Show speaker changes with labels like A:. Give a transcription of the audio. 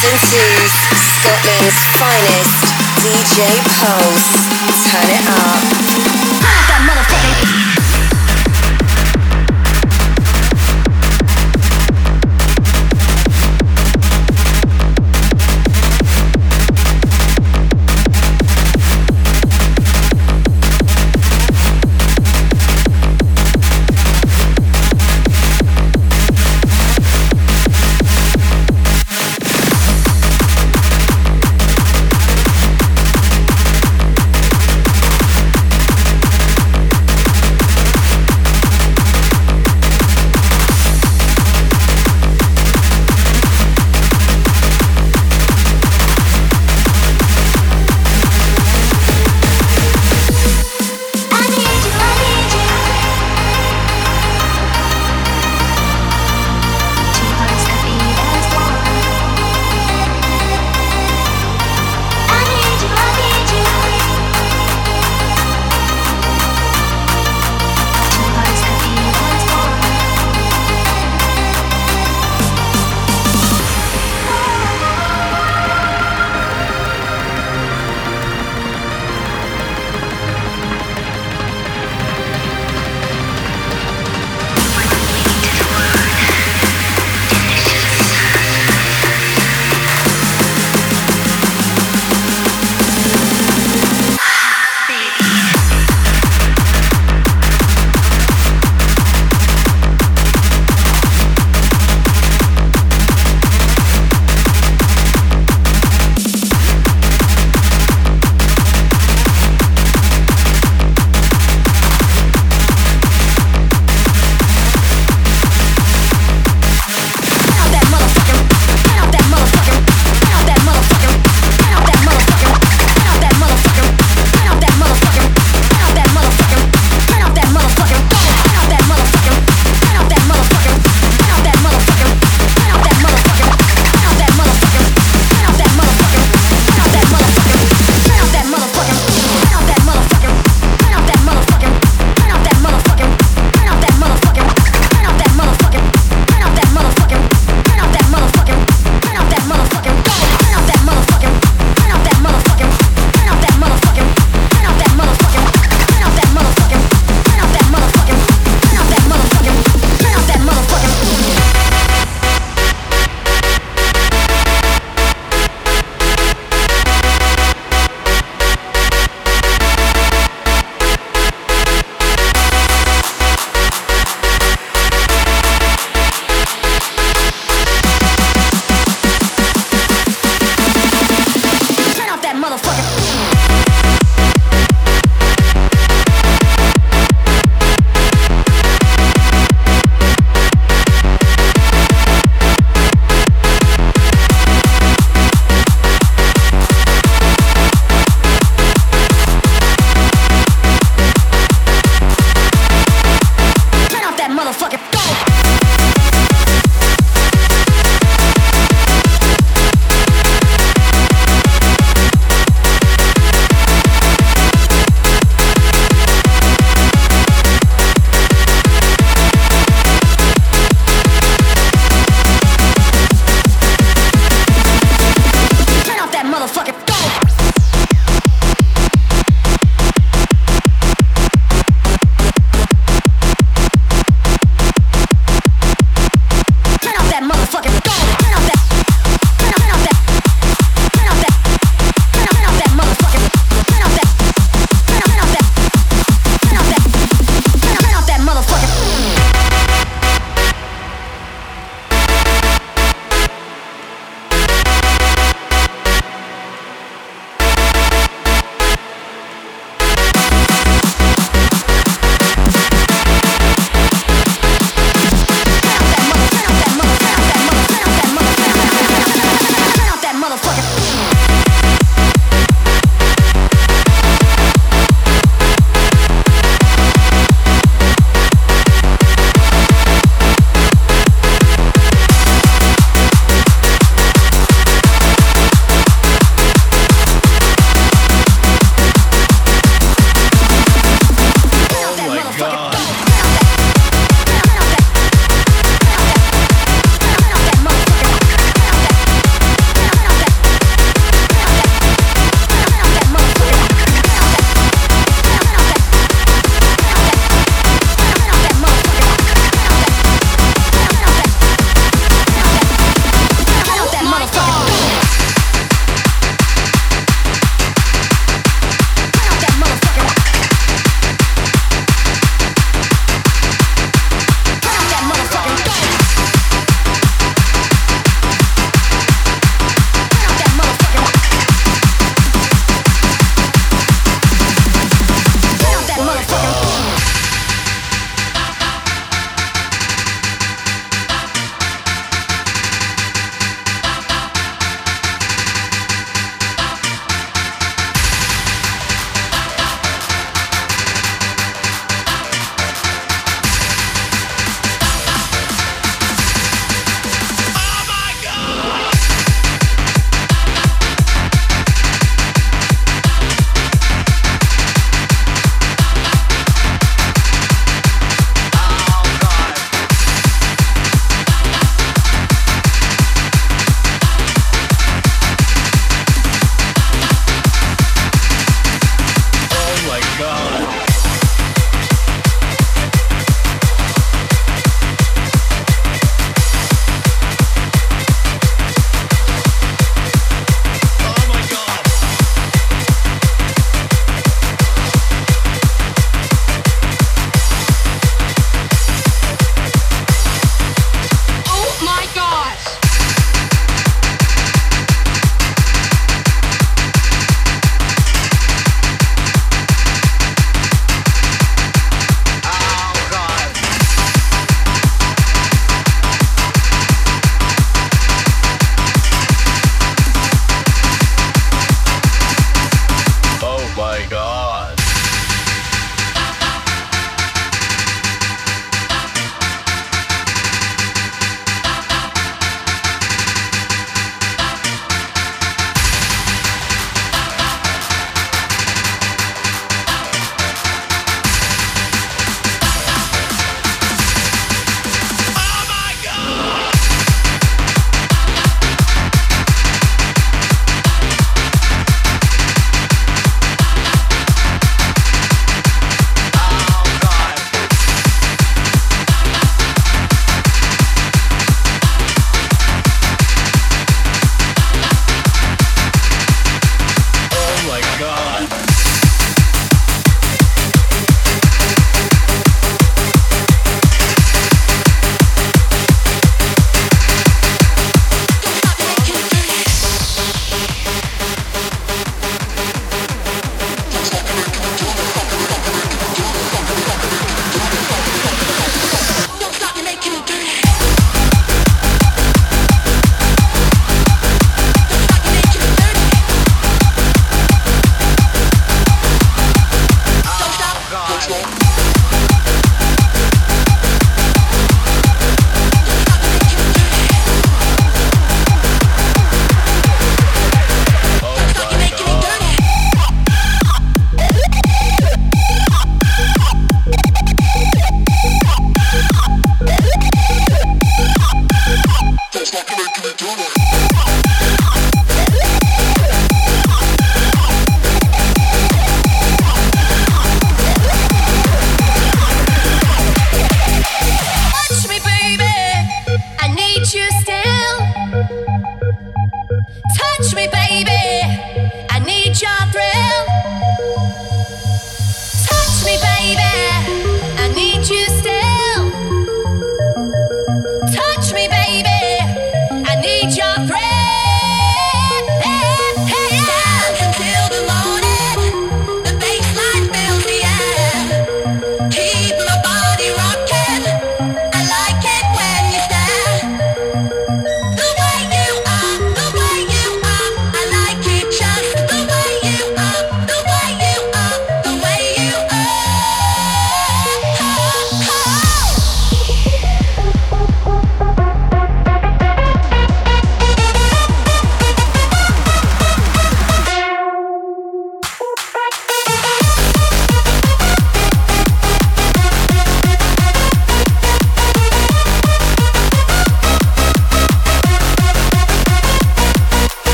A: the and twos, Scotland's finest DJ Pulse. Turn it up.